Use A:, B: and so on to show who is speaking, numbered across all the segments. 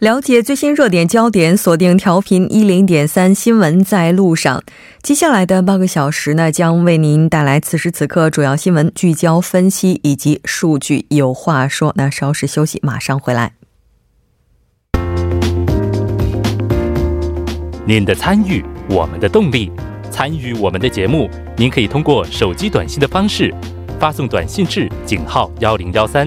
A: 了解最新热点焦点，锁定调频一零点三新闻在路上。接下来的半个小时呢，将为您带来此时此刻主要新闻聚焦分析以及数据有话说。那稍事休息，马上回来。
B: 您的参与，我们的动力。参与我们的节目，您可以通过手机短信的方式发送短信至井号幺零幺三，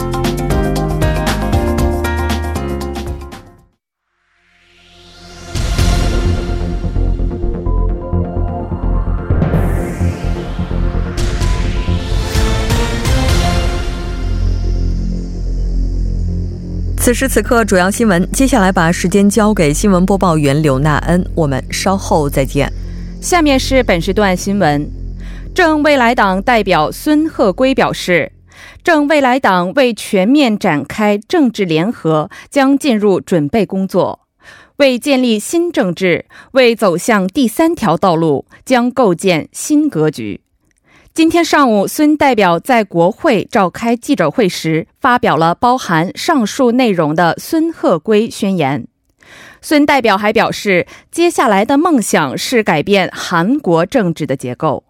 A: 此时此刻，主要新闻。接下来把时间交给新闻播报员刘娜恩，我们稍后再见。
C: 下面是本时段新闻。正未来党代表孙鹤圭表示，正未来党为全面展开政治联合，将进入准备工作，为建立新政治，为走向第三条道路，将构建新格局。今天上午，孙代表在国会召开记者会时，发表了包含上述内容的孙鹤圭宣言。孙代表还表示，接下来的梦想是改变韩国政治的结构。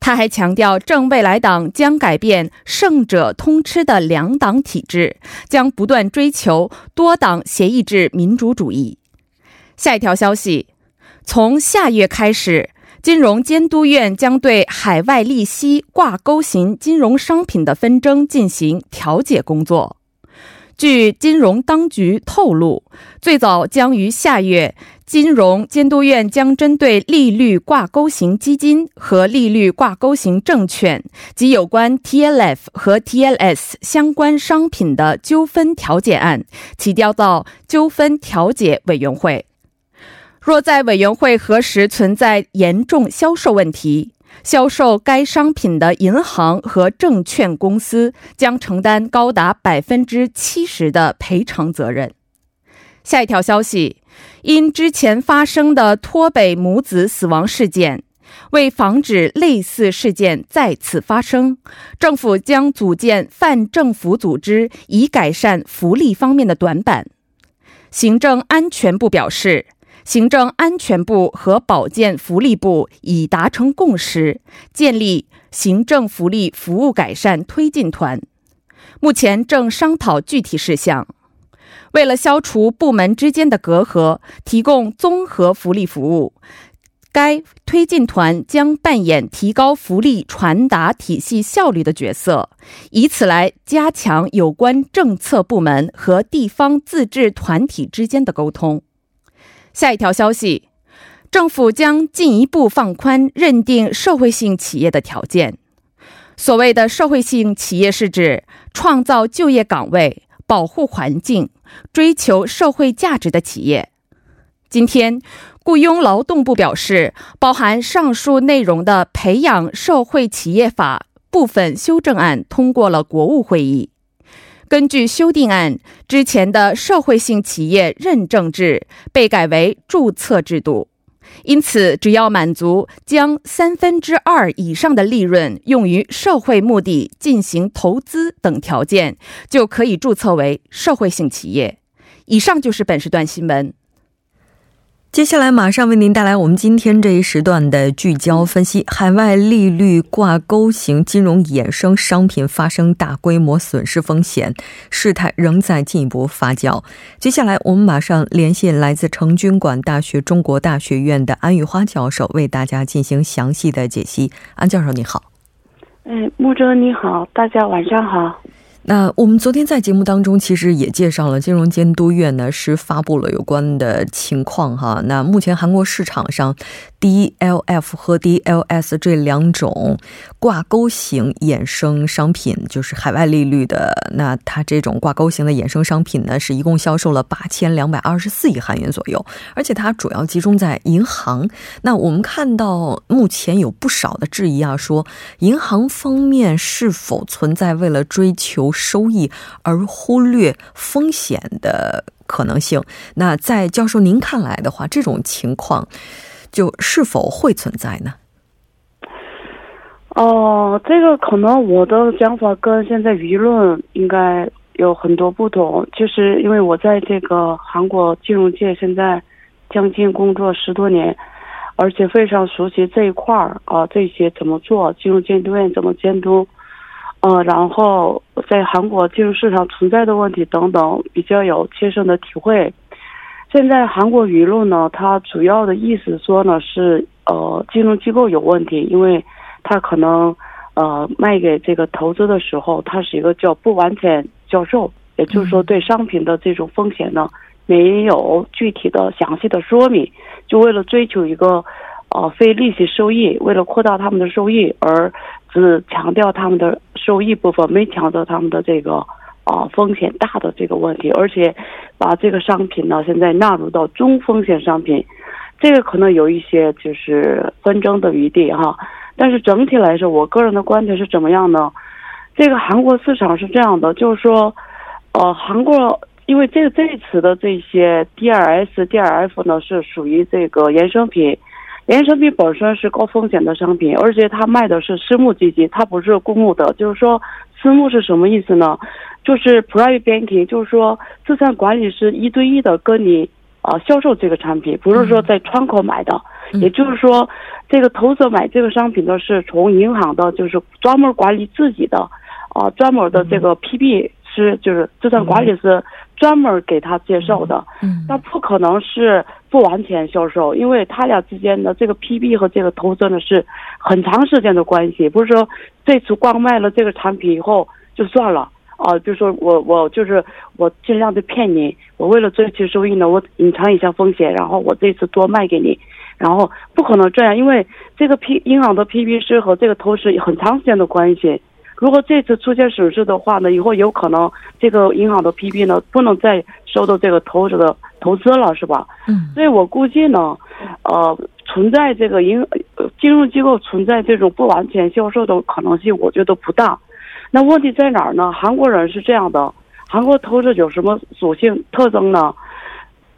C: 他还强调，正未来党将改变胜者通吃的两党体制，将不断追求多党协议制民主主义。下一条消息，从下月开始，金融监督院将对海外利息挂钩型金融商品的纷争进行调解工作。据金融当局透露，最早将于下月，金融监督院将针对利率挂钩型基金和利率挂钩型证券及有关 TLF 和 TLS 相关商品的纠纷调解案提交到纠纷调解委员会。若在委员会核实存在严重销售问题，销售该商品的银行和证券公司将承担高达百分之七十的赔偿责任。下一条消息，因之前发生的脱北母子死亡事件，为防止类似事件再次发生，政府将组建泛政府组织，以改善福利方面的短板。行政安全部表示。行政安全部和保健福利部已达成共识，建立行政福利服务改善推进团，目前正商讨具体事项。为了消除部门之间的隔阂，提供综合福利服务，该推进团将扮演提高福利传达体系效率的角色，以此来加强有关政策部门和地方自治团体之间的沟通。下一条消息，政府将进一步放宽认定社会性企业的条件。所谓的社会性企业，是指创造就业岗位、保护环境、追求社会价值的企业。今天，雇佣劳动部表示，包含上述内容的《培养社会企业法》部分修正案通过了国务会议。根据修订案，之前的社会性企业认证制被改为注册制度，因此，只要满足将三分之二以上的利润用于社会目的进行投资等条件，就可以注册为社会性企业。以上就是本时段新闻。
A: 接下来马上为您带来我们今天这一时段的聚焦分析：海外利率挂钩型金融衍生商品发生大规模损失风险，事态仍在进一步发酵。接下来我们马上连线来自成均馆大学中国大学院的安玉花教授，为大家进行详细的解析。安教授，你好。
D: 哎，木哲你好，大家晚上好。
A: 那我们昨天在节目当中其实也介绍了，金融监督院呢是发布了有关的情况哈。那目前韩国市场上。DLF 和 DLS 这两种挂钩型衍生商品，就是海外利率的。那它这种挂钩型的衍生商品呢，是一共销售了八千两百二十四亿韩元左右，而且它主要集中在银行。那我们看到目前有不少的质疑啊，说银行方面是否存在为了追求收益而忽略风险的可能性？那在教授您看来的话，这种情况。就是否会存在呢？
D: 哦，这个可能我的讲法跟现在舆论应该有很多不同。就是因为我在这个韩国金融界现在将近工作十多年，而且非常熟悉这一块儿啊，这些怎么做，金融监督院怎么监督，呃，然后在韩国金融市场存在的问题等等，比较有切身的体会。现在韩国舆论呢，它主要的意思说呢是，呃，金融机构有问题，因为它可能，呃，卖给这个投资的时候，它是一个叫不完全销售，也就是说对商品的这种风险呢，没有具体的详细的说明，就为了追求一个，呃，非利息收益，为了扩大他们的收益，而只强调他们的收益部分，没强调他们的这个。啊，风险大的这个问题，而且把这个商品呢，现在纳入到中风险商品，这个可能有一些就是纷争的余地哈。但是整体来说，我个人的观点是怎么样呢？这个韩国市场是这样的，就是说，呃，韩国因为这这一次的这些 DRS、DRF 呢是属于这个衍生品，衍生品本身是高风险的商品，而且它卖的是私募基金，它不是公募的，就是说。私募是什么意思呢？就是 private banking，就是说资产管理是一对一的跟你啊销售这个产品，不是说在窗口买的。也就是说，这个投资者买这个商品的是从银行的，就是专门管理自己的啊专门的这个 PB 是就是资产管理是专门给他介绍的。嗯，那不可能是不完全销售，因为他俩之间的这个 PB 和这个投资呢是很长时间的关系，不是说。这次光卖了这个产品以后就算了啊，就说我我就是我尽量的骗你，我为了追求收益呢，我隐藏一下风险，然后我这次多卖给你，然后不可能这样，因为这个 P 银行的 P P 是和这个投资很长时间的关系，如果这次出现损失的话呢，以后有可能这个银行的 P P 呢不能再收到这个投资的投资了，是吧？嗯，所以我估计呢，呃。存在这个银金融机构存在这种不完全销售的可能性，我觉得不大。那问题在哪儿呢？韩国人是这样的，韩国投资有什么属性特征呢？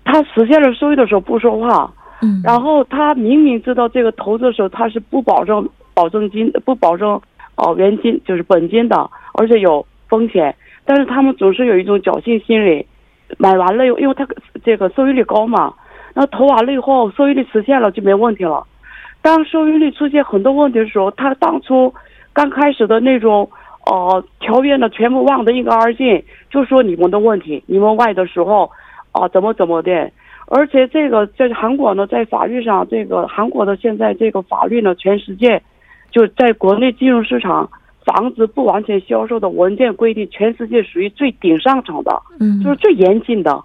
D: 他实现了收益的时候不说话，嗯，然后他明明知道这个投资的时候他是不保证保证金不保证哦原金就是本金的，而且有风险，但是他们总是有一种侥幸心理，买完了又因为他这个收益率高嘛。那投完了以后，收益率实现了就没问题了。当收益率出现很多问题的时候，他当初刚开始的那种呃条约呢，全部忘得一干二净，就说你们的问题，你们外的时候啊怎么怎么的。而且这个在韩国呢，在法律上，这个韩国的现在这个法律呢，全世界就在国内金融市场房子不完全销售的文件规定，全世界属于最顶上层的，嗯，就是最严谨的。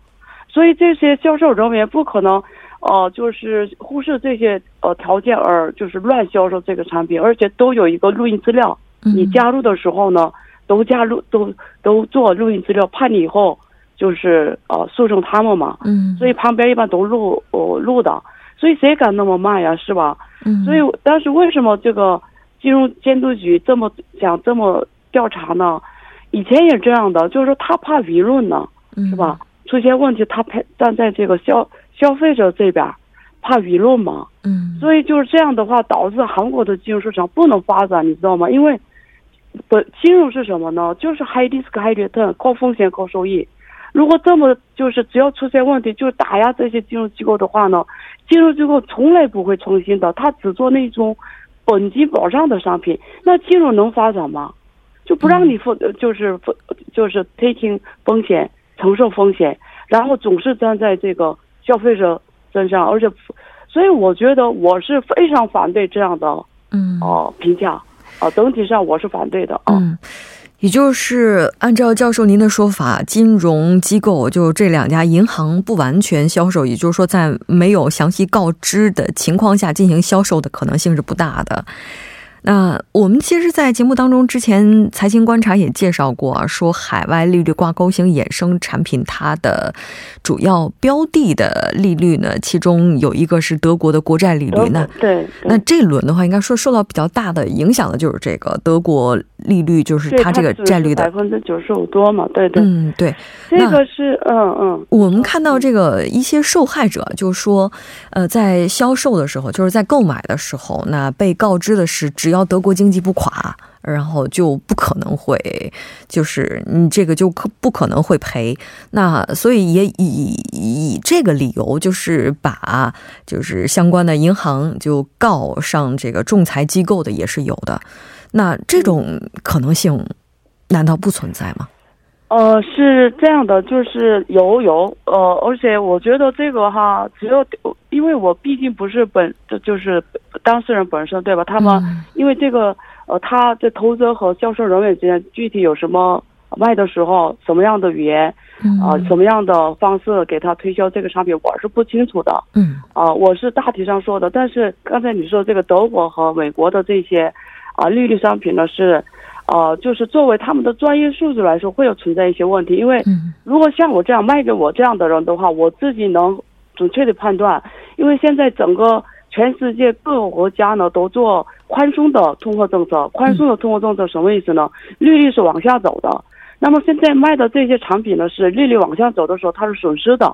D: 所以这些销售人员不可能，呃，就是忽视这些呃条件而就是乱销售这个产品，而且都有一个录音资料。你加入的时候呢，都加入都都做录音资料，判你以后就是呃诉讼他们嘛。嗯。所以旁边一般都录哦录的，所以谁敢那么慢呀？是吧？嗯。所以但是为什么这个金融监督局这么想这么调查呢？以前也这样的，就是说他怕舆论呢，是吧？出现问题，他怕站在这个消消费者这边，怕舆论嘛。嗯。所以就是这样的话，导致韩国的金融市场不能发展，你知道吗？因为，不，金融是什么呢？就是 high risk high return，高风险高收益。如果这么就是只要出现问题就打压这些金融机构的话呢，金融机构从来不会创新的，他只做那种本金保障的商品，那金融能发展吗？就不让你负，就是负，就是 taking 风险。承受风险，然后总是站在这个消费者身上，而且，所以我觉得我是非常反对这样的，嗯，哦，评价，啊，整体上我是反对的，嗯。
A: 也就是按照教授您的说法，金融机构就这两家银行不完全销售，也就是说在没有详细告知的情况下进行销售的可能性是不大的。那我们其实，在节目当中之前，财经观察也介绍过，啊说海外利率挂钩型衍生产品，它的主要标的的利率呢，其中有一个是德国的国债利率。那对，那这轮的话，应该说受到比较大的影响的就是这个德国利率，就是它这个债率的
D: 百分之九十五多嘛。对对，
A: 嗯对，
D: 这个是嗯嗯。
A: 我们看到这个一些受害者就说，呃，在销售的时候，就是在购买的时候，那被告知的是只要。要德国经济不垮，然后就不可能会，就是你这个就可不可能会赔。那所以也以以这个理由，就是把就是相关的银行就告上这个仲裁机构的也是有的。那这种可能性难道不存在吗？
D: 呃，是这样的，就是有有呃，而且我觉得这个哈，只有因为我毕竟不是本就是当事人本身对吧？他们因为这个呃，他在投资者和销售人员之间具体有什么卖的时候什么样的语言啊，什么样的方式给他推销这个商品，我是不清楚的。嗯啊，我是大体上说的，但是刚才你说这个德国和美国的这些啊利率商品呢是。呃，就是作为他们的专业素质来说，会有存在一些问题。因为如果像我这样卖给我这样的人的话，我自己能准确的判断。因为现在整个全世界各个国家呢都做宽松的通货政策，宽松的通货政策什么意思呢？利率是往下走的。那么现在卖的这些产品呢，是利率往下走的时候它是损失的。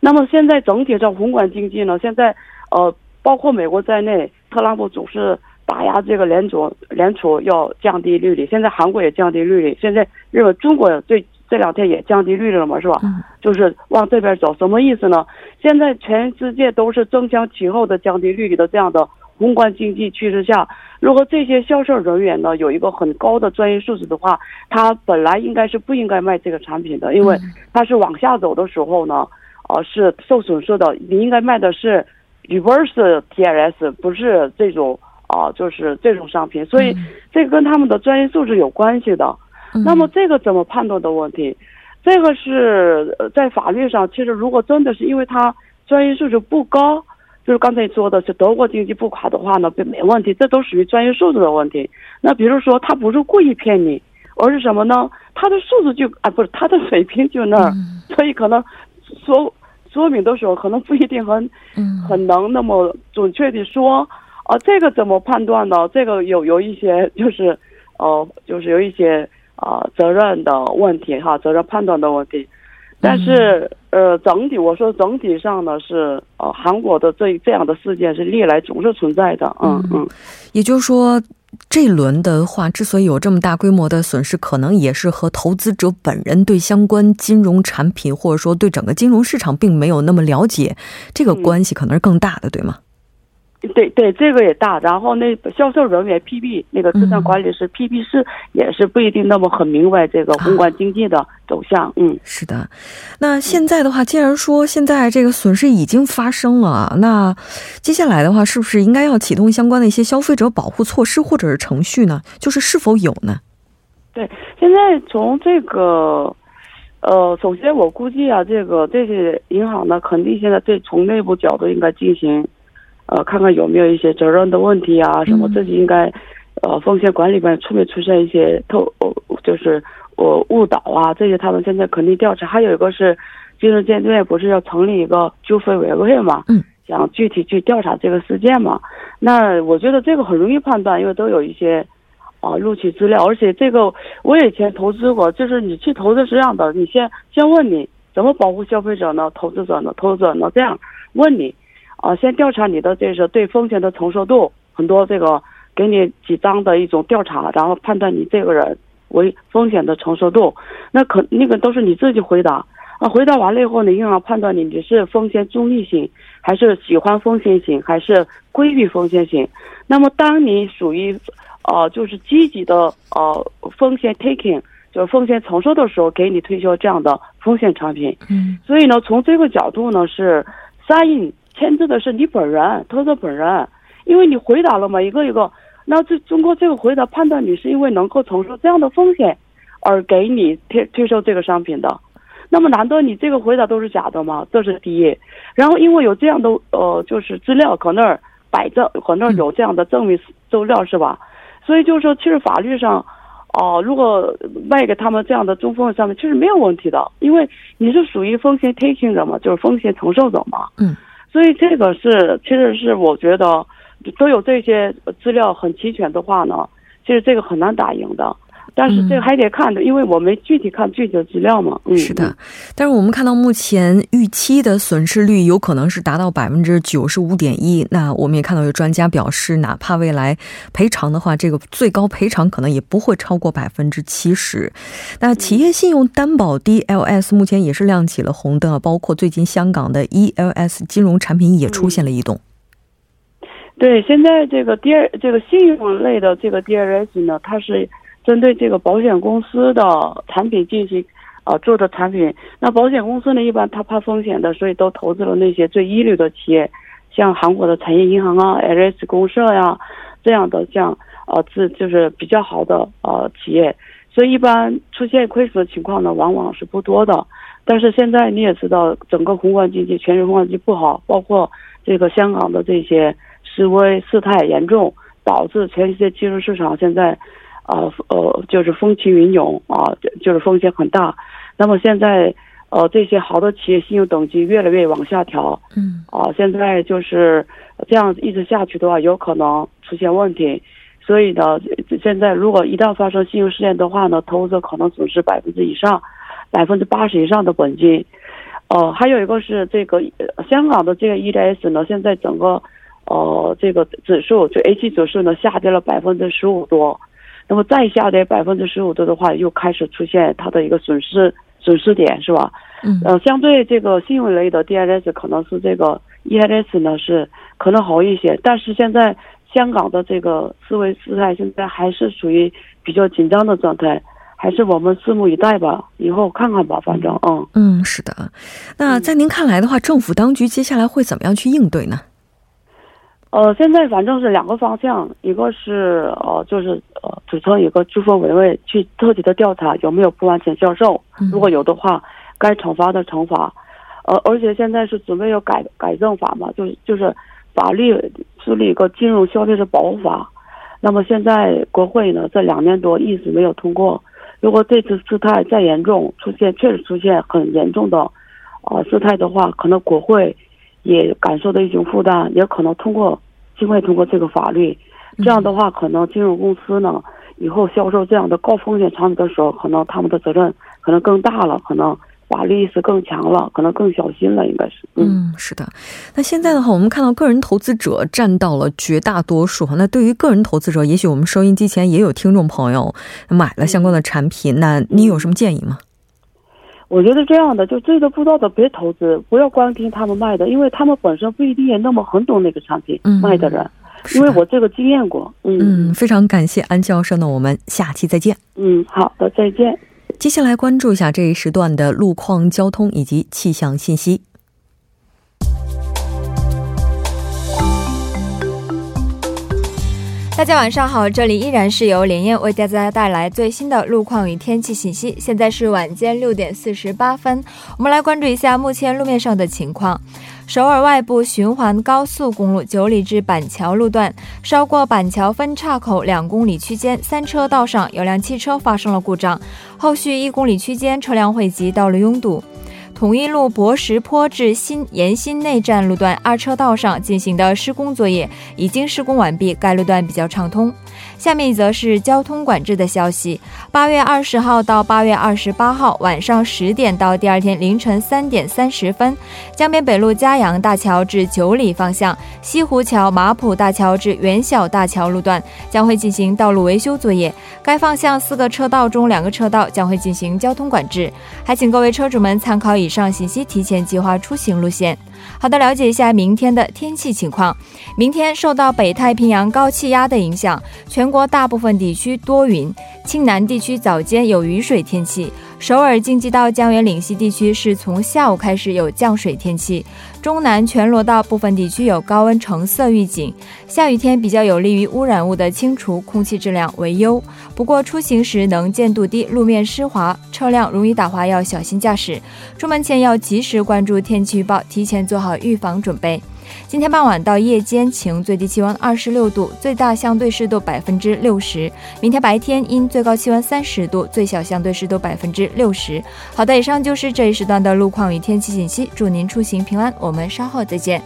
D: 那么现在整体上宏观经济呢，现在呃，包括美国在内，特朗普总是。打压这个联储，联储要降低利率。现在韩国也降低利率，现在日本、中国这这两天也降低利率了嘛，是吧？就是往这边走，什么意思呢？现在全世界都是争相其后的降低利率的这样的宏观经济趋势下，如果这些销售人员呢有一个很高的专业素质的话，他本来应该是不应该卖这个产品的，因为他是往下走的时候呢，呃，是受损失的。你应该卖的是 reverse TLS，不是这种。啊，就是这种商品，所以这个跟他们的专业素质有关系的。那么这个怎么判断的问题？这个是在法律上，其实如果真的是因为他专业素质不高，就是刚才说的是德国经济不垮的话呢，并没问题，这都属于专业素质的问题。那比如说他不是故意骗你，而是什么呢？他的素质就啊，不是他的水平就那儿，所以可能说说明的时候可能不一定很很能那么准确的说。啊，这个怎么判断呢？这个有有一些就是，呃，就是有一些啊责任的问题哈，责任判断的问题。但是呃，整体我说整体上呢是呃韩国的这这样的事件是历来总是存在的，嗯嗯。
A: 也就是说，这轮的话之所以有这么大规模的损失，可能也是和投资者本人对相关金融产品或者说对整个金融市场并没有那么了解，这个关系可能是更大的，对吗？
D: 对对，这个也大。然后那销售人员 P B 那个资产管理师 P B 是也是不一定那么很明白这个宏观经济的走向。嗯，
A: 是的。那现在的话，既然说现在这个损失已经发生了，那接下来的话，是不是应该要启动相关的一些消费者保护措施或者是程序呢？就是是否有呢？
D: 对，现在从这个呃，首先我估计啊，这个这些银行呢，肯定现在对从内部角度应该进行。呃，看看有没有一些责任的问题啊，什么自己应该，呃，风险管理里面出没出现一些透，就是我误导啊，这些他们现在肯定调查。还有一个是，金融监督不是要成立一个纠纷委员会嘛？嗯，想具体去调查这个事件嘛？那我觉得这个很容易判断，因为都有一些啊录取资料，而且这个我以前投资过，就是你去投资是这样的，你先先问你怎么保护消费者呢？投资者呢？投资者呢？这样问你。啊，先调查你的这是对风险的承受度，很多这个给你几张的一种调查，然后判断你这个人为风险的承受度。那可那个都是你自己回答啊，回答完了以后，你银行判断你你是风险中立型，还是喜欢风险型，还是规避风险型。那么当你属于呃就是积极的呃风险 taking，就是风险承受的时候，给你推销这样的风险产品。嗯，所以呢，从这个角度呢是 sign。签字的是你本人，投资者本人，因为你回答了嘛，一个一个，那这通过这个回答判断你是因为能够承受这样的风险，而给你推推售这个商品的。那么难道你这个回答都是假的吗？这是第一。然后因为有这样的呃，就是资料可那儿摆着，可那儿有这样的证明资料是吧？所以就是说，其实法律上，哦，如果卖给他们这样的中风险商品，其实没有问题的，因为你是属于风险 taking 者嘛，就是风险承受者嘛。
A: 嗯。
D: 所以这个是，其实是我觉得，都有这些资料很齐全的话呢，其实这个很难打赢的。但是这个还得看的，因为我没具体看具体的资料嘛。嗯，
A: 是的。但是我们看到目前预期的损失率有可能是达到百分之九十五点一。那我们也看到有专家表示，哪怕未来赔偿的话，这个最高赔偿可能也不会超过百分之七十。那企业信用担保 DLS 目前也是亮起了红灯啊，包括最近香港的 ELS 金融产品也出现了异动。
D: 对，现在这个第二这个信用类的这个 DLS 呢，它是。针对这个保险公司的产品进行，呃，做的产品，那保险公司呢，一般他怕风险的，所以都投资了那些最一流的企业，像韩国的产业银行啊、LS 公社呀这样的，像呃，自就是比较好的呃企业，所以一般出现亏损的情况呢，往往是不多的。但是现在你也知道，整个宏观经济、全球宏观经济不好，包括这个香港的这些示威事态严重，导致全世界金融市场现在。啊，呃，就是风起云涌啊，就是风险很大。那么现在，呃，这些好的企业信用等级越来越往下调。
A: 嗯。
D: 啊，现在就是这样一直下去的话，有可能出现问题。所以呢，现在如果一旦发生信用事件的话呢，投资者可能损失百分之以上，百分之八十以上的本金。呃，还有一个是这个香港的这个 EDS 呢，现在整个呃这个指数就 H 指数呢下跌了百分之十五多。那么再下跌百分之十五多的话，又开始出现它的一个损失损失点，是吧？
A: 嗯。
D: 呃，相对这个信用类的 DLS 可能是这个 ELS 呢是可能好一些，但是现在香港的这个思维姿态现在还是属于比较紧张的状态，还是我们拭目以待吧，以后看看吧，反正嗯。
A: 嗯，是的。那在您看来的话，政府当局接下来会怎么样去应对呢？
D: 呃，现在反正是两个方向，一个是呃，就是呃，组成一个住房委员会去彻底的调查有没有不完全销售，如果有的话，该惩罚的惩罚。呃，而且现在是准备要改改正法嘛，就是就是法律设立一个金融消费者保护法。那么现在国会呢，这两年多一直没有通过。如果这次事态再严重，出现确实出现很严重的呃事态的话，可能国会。也感受到一种负担，也可能通过尽快通过这个法律，这样的话，可能金融公司呢以后销售这样的高风险产品的时候，可能他们的责任可能更大了，可能法律意识更强了，可能更小心了，应该是。
A: 嗯，是的。那现在的话，我们看到个人投资者占到了绝大多数。那对于个人投资者，也许我们收音机前也有听众朋友买了相关的产品，那你有什么建议吗？
D: 我觉得这样的，就这个不知道的别投资，不要光听他们卖的，因为他们本身不一定也那么很懂那个产品卖的人。因为我这个经验过。
A: 嗯，非常感谢安教授，那我们下期再见。
D: 嗯，好的，再见。
A: 接下来关注一下这一时段的路况、交通以及气象信息。
E: 大家晚上好，这里依然是由连燕为大家带来最新的路况与天气信息。现在是晚间六点四十八分，我们来关注一下目前路面上的情况。首尔外部循环高速公路九里至板桥路段，稍过板桥分岔口两公里区间三车道上有辆汽车发生了故障，后续一公里区间车辆汇集，道路拥堵。统一路博石坡至新延新内站路段二车道上进行的施工作业已经施工完毕，该路段比较畅通。下面一则是交通管制的消息。八月二十号到八月二十八号晚上十点到第二天凌晨三点三十分，江边北路嘉阳大桥至九里方向、西湖桥马浦大桥至元小大桥路段将会进行道路维修作业。该方向四个车道中两个车道将会进行交通管制，还请各位车主们参考以上信息，提前计划出行路线。好的，了解一下明天的天气情况。明天受到北太平洋高气压的影响，全国大部分地区多云，青南地区早间有雨水天气。首尔京畿道江原岭西地区是从下午开始有降水天气，中南全罗道部分地区有高温橙色预警。下雨天比较有利于污染物的清除，空气质量为优。不过出行时能见度低，路面湿滑，车辆容易打滑，要小心驾驶。出门前要及时关注天气预报，提前做好预防准备。今天傍晚到夜间晴，最低气温二十六度，最大相对湿度百分之六十。明天白天阴，最高气温三十度，最小相对湿度百分之六十。好的，以上就是这一时段的路况与天气信息，祝您出行平安，我们稍后再见。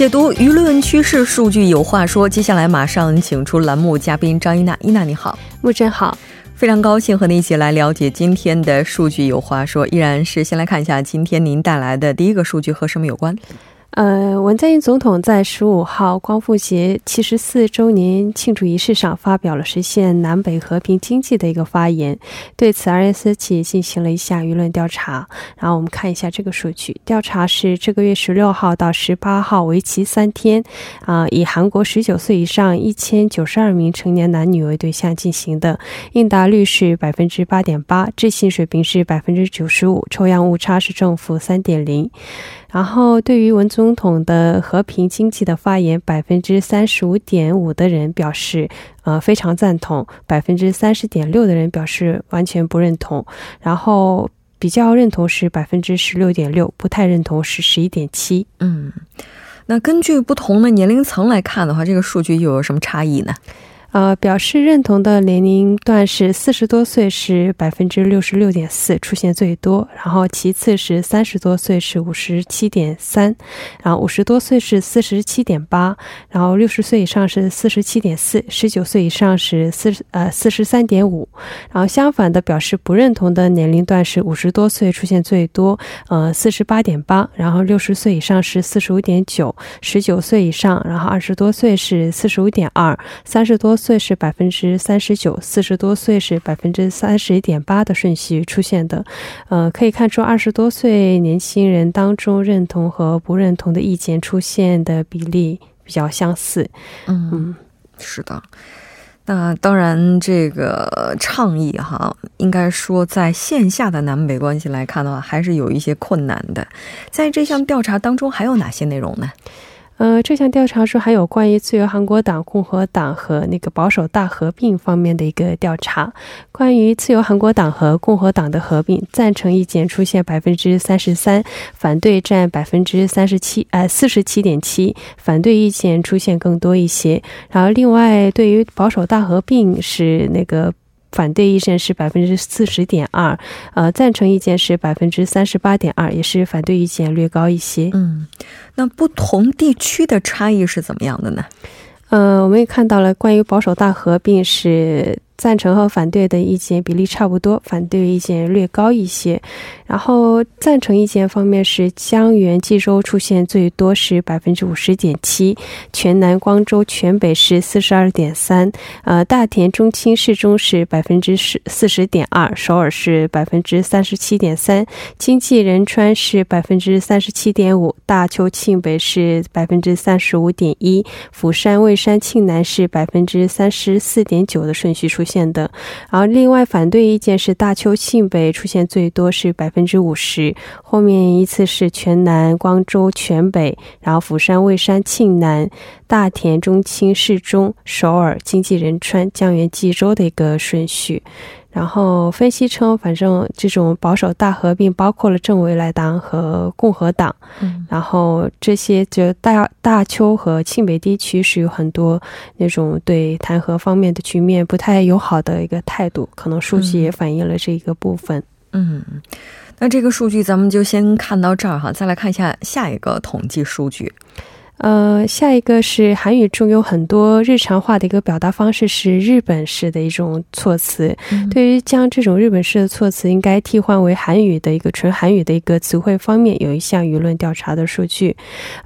A: 解读舆论趋势，数据有话说。接下来马上请出栏目嘉宾张一娜，一娜你好，
F: 木真好，
A: 非常高兴和你一起来了解今天的数据有话说。依然是先来看一下今天您带来的第一个数据和什么有关？
F: 呃，文在寅总统在十五号光复节七十四周年庆祝仪式上发表了实现南北和平经济的一个发言。对此，RS 企业进行了一下舆论调查。然后我们看一下这个数据：调查是这个月十六号到十八号，为期三天，啊，以韩国十九岁以上一千九十二名成年男女为对象进行的，应答率是百分之八点八，置信水平是百分之九十五，抽样误差是正负三点零。然后，对于文总总统的和平经济的发言，百分之三十五点五的人表示，呃，非常赞同；百分之三十点六的人表示完全不认同。然后，比较认同是百分之十六点六，不太认同是十一点七。
A: 嗯，那根据不同的年龄层来看的话，这个数据又有什么差异呢？
F: 呃，表示认同的年龄段是四十多岁，是百分之六十六点四，出现最多。然后其次是三十多岁，是五十七点三，然后五十多岁是四十七点八，然后六十岁以上是四十七点四，十九岁以上是四呃四十三点五。然后相反的，表示不认同的年龄段是五十多岁，出现最多，呃四十八点八，然后六十岁以上是四十五点九，十九岁以上，然后二十多岁是四十五点二，三十多。岁是百分之三十九，四十多岁是百分之三十一点八的顺序出现的，呃，可以看出二十多岁年轻人当中认同和不认同的意见出现的比例比较相似。
A: 嗯，是的。那当然，这个倡议哈，应该说在线下的南北关系来看的话，还是有一些困难的。在这项调查当中，还有哪些内容呢？
F: 呃，这项调查说还有关于自由韩国党、共和党和那个保守大合并方面的一个调查。关于自由韩国党和共和党的合并，赞成意见出现百分之三十三，反对占百分之三十七，呃，四十七点七，反对意见出现更多一些。然后，另外对于保守大合并是那个。反对意见是百分之四十点二，呃，赞成意见是百分之三十八点二，也是反对意见略高一些。
A: 嗯，那不同地区的差异是怎么样的呢？
F: 呃，我们也看到了关于保守大合并是。赞成和反对的意见比例差不多，反对意见略高一些。然后赞成意见方面是江原济州出现最多是百分之五十点七，全南光州全北是四十二点三，呃大田中青市中是百分之十四十点二，首尔是百分之三十七点三，经济仁川是百分之三十七点五，大邱庆北是百分之三十五点一，釜山蔚山庆南是百分之三十四点九的顺序出现。现的，然后另外反对意见是大邱庆北出现最多是百分之五十，后面依次是全南、光州、全北，然后釜山、蔚山、庆南、大田、中青、市中、首尔、经济仁川、江原、济州的一个顺序。然后分析称，反正这种保守大合并包括了正未来党和共和党，嗯，然后这些就大大邱和庆北地区是有很多那种对弹劾方面的局面不太友好的一个态度，可能数据也反映了这一个部分。
A: 嗯，那这个数据咱们就先看到这儿哈，再来看一下下一个统计数据。
F: 呃，下一个是韩语中有很多日常化的一个表达方式是日本式的一种措辞。对于将这种日本式的措辞应该替换为韩语的一个纯韩语的一个词汇方面，有一项舆论调查的数据。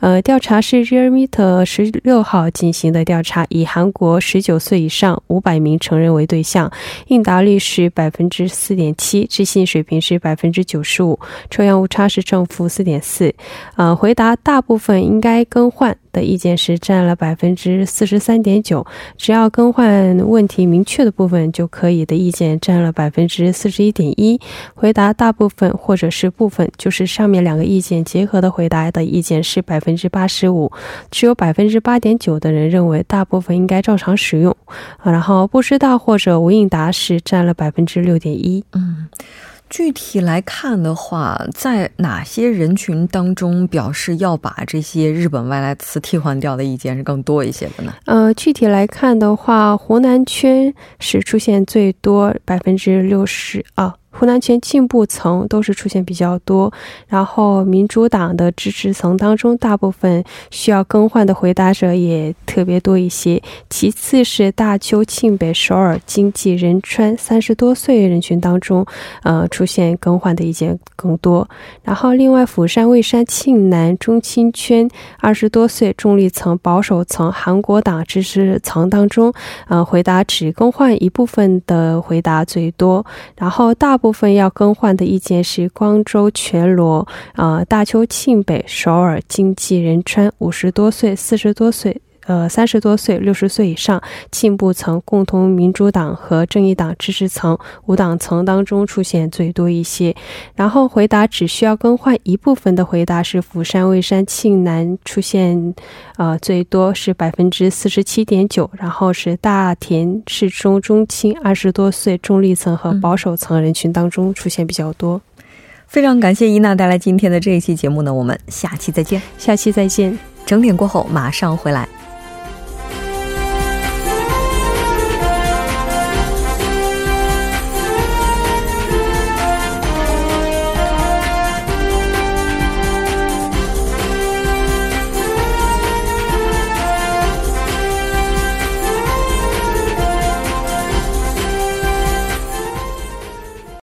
F: 呃，调查是 Realmeter 十六号进行的调查，以韩国十九岁以上五百名成人为对象，应答率是百分之四点七，置信水平是百分之九十五，抽样误差是正负四点四。呃，回答大部分应该更换。的意见是占了百分之四十三点九，只要更换问题明确的部分就可以的意见占了百分之四十一点一，回答大部分或者是部分，就是上面两个意见结合的回答的意见是百分之八十五，只有百分之八点九的人认为大部分应该照常使用，啊然后不知道或者无应答是占了百分之六点一。嗯。
A: 具体来看的话，在哪些人群当中表示要把这些日本外来词替换掉的意见是更多一些的呢？
F: 呃，具体来看的话，湖南圈是出现最多，百分之六十啊。湖南全进步层都是出现比较多，然后民主党的支持层当中，大部分需要更换的回答者也特别多一些。其次是大邱、庆北、首尔、经济、仁川三十多岁人群当中，呃，出现更换的意见更多。然后另外釜山、蔚山、庆南、中青圈二十多岁中立层、保守层、韩国党支持层当中，呃，回答只更换一部分的回答最多。然后大。部分要更换的意见是光州、全罗、啊大邱、庆北、首尔、经济、仁川，五十多岁、四十多岁。呃，三十多岁、六十岁以上进步层、共同民主党和正义党支持层、无党层当中出现最多一些。然后回答只需要更换一部分的回答是釜山、蔚山、庆南出现呃最多是百分之四十七点九，然后是大田、市中、中青二十多岁中立层和保守层人群当中出现比较多。
A: 非常感谢伊娜带来今天的这一期节目呢，我们下期再见。
F: 下期再见。
A: 整点过后马上回来。